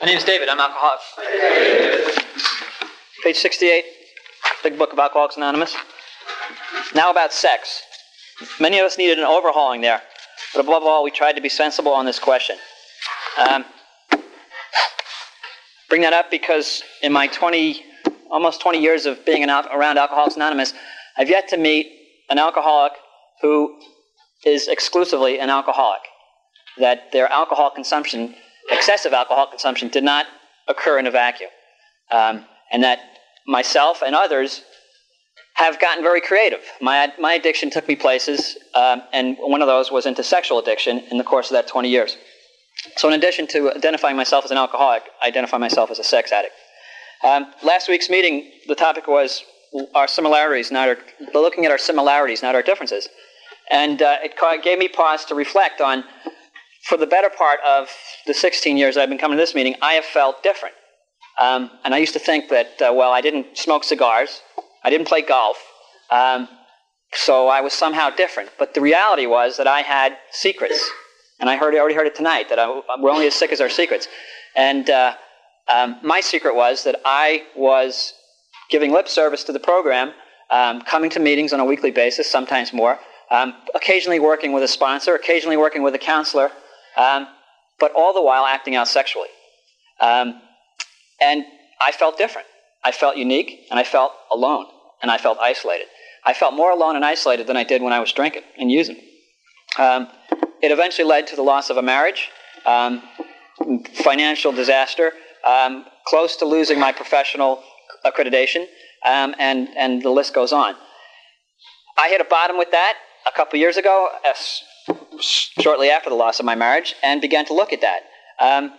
My name is David. I'm an alcoholic. Page 68, Big Book of Alcoholics Anonymous. Now about sex. Many of us needed an overhauling there, but above all, we tried to be sensible on this question. Um, bring that up because in my 20, almost 20 years of being al- around Alcoholics Anonymous, I've yet to meet an alcoholic who is exclusively an alcoholic. That their alcohol consumption, excessive alcohol consumption, did not occur in a vacuum. Um, and that myself and others have gotten very creative. My, my addiction took me places, um, and one of those was into sexual addiction in the course of that 20 years. So, in addition to identifying myself as an alcoholic, I identify myself as a sex addict. Um, last week's meeting, the topic was our similarities, not our, looking at our similarities, not our differences. And uh, it gave me pause to reflect on, for the better part of the 16 years I've been coming to this meeting, I have felt different. Um, and I used to think that, uh, well, I didn't smoke cigars, I didn't play golf, um, so I was somehow different. But the reality was that I had secrets. And I heard, already heard it tonight that I, we're only as sick as our secrets. And uh, um, my secret was that I was giving lip service to the program, um, coming to meetings on a weekly basis, sometimes more, um, occasionally working with a sponsor, occasionally working with a counselor, um, but all the while acting out sexually. Um, and I felt different. I felt unique, and I felt alone, and I felt isolated. I felt more alone and isolated than I did when I was drinking and using. Um, it eventually led to the loss of a marriage, um, financial disaster, um, close to losing my professional accreditation, um, and, and the list goes on. I hit a bottom with that a couple years ago, shortly after the loss of my marriage, and began to look at that. Um,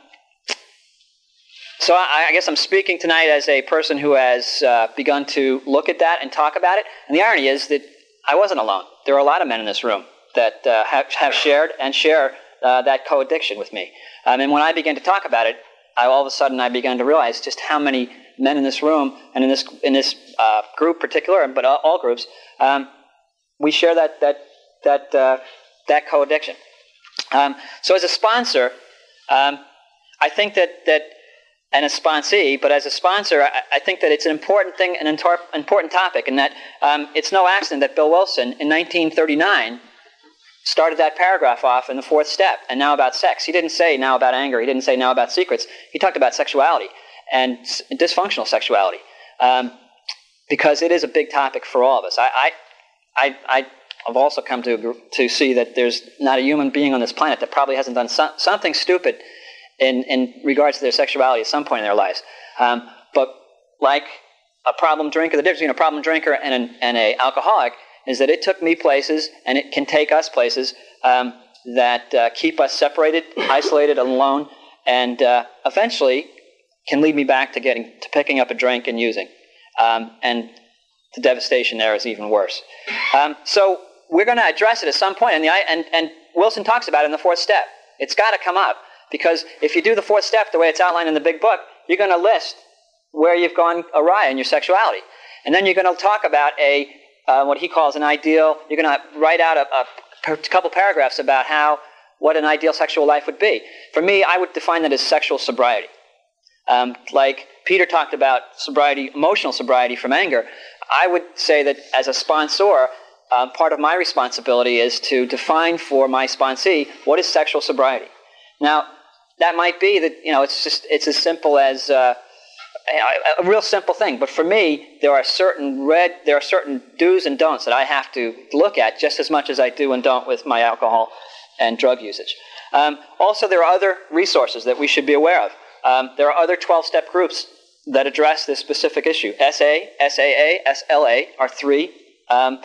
so I, I, guess I'm speaking tonight as a person who has uh, begun to look at that and talk about it. And the irony is that I wasn't alone. There are a lot of men in this room that uh, have, have, shared and share uh, that co-addiction with me. Um, and when I began to talk about it, I, all of a sudden I began to realize just how many men in this room and in this in this uh, group particular, but all groups, um, we share that that that uh, that co-addiction. Um, so as a sponsor, um, I think that that and a sponsee, but as a sponsor, I, I, think that it's an important thing, an important topic, and that um, it's no accident that Bill Wilson in 1939 started that paragraph off in the fourth step, and now about sex. He didn't say now about anger. He didn't say now about secrets. He talked about sexuality and dysfunctional sexuality, um, because it is a big topic for all of us. I, I, I, have also come to to see that there's not a human being on this planet that probably hasn't done some, something stupid in in regards to their sexuality at some point in their lives. Um, but like a problem drinker, the difference between a problem drinker and an and a alcoholic is that it took me places, and it can take us places um, that uh, keep us separated, isolated, alone, and uh, eventually can lead me back to getting to picking up a drink and using. Um, and the devastation there is even worse. Um, so we're going to address it at some point, and, the, and, and Wilson talks about it in the fourth step. It's got to come up because if you do the fourth step the way it's outlined in the big book, you're going to list where you've gone awry in your sexuality. And then you're going to talk about a uh, what he calls an ideal. You're going to write out a, a, couple paragraphs about how what an ideal sexual life would be. For me, I would define that as sexual sobriety. Um, like Peter talked about sobriety, emotional sobriety from anger. I would say that as a sponsor, uh, part of my responsibility is to define for my sponsee what is sexual sobriety. Now, that might be that you know it's just it's as simple as uh, a real simple thing. But for me, there are certain red, there are certain do's and don'ts that I have to look at just as much as I do and don't with my alcohol and drug usage. Um, also, there are other resources that we should be aware of. Um, there are other 12-step groups that address this specific issue. SA, SAA, SLA are three. Um,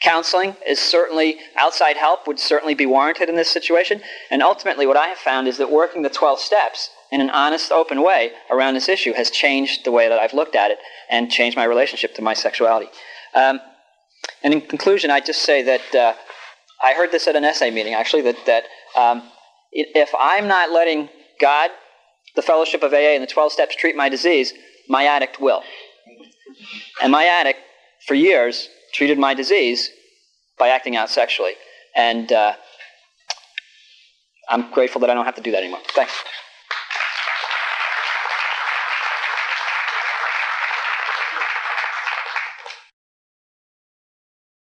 counseling is certainly outside help would certainly be warranted in this situation. And ultimately, what I have found is that working the 12 steps in an honest, open way around this issue has changed the way that I've looked at it and changed my relationship to my sexuality. Um, and in conclusion, I just say that uh, I heard this at an SA meeting actually that that um, if I'm not letting God, the fellowship of AA, and the 12 steps treat my disease, my addict will. And my addict, for years, treated my disease by acting out sexually. And uh, I'm grateful that I don't have to do that anymore. Thanks.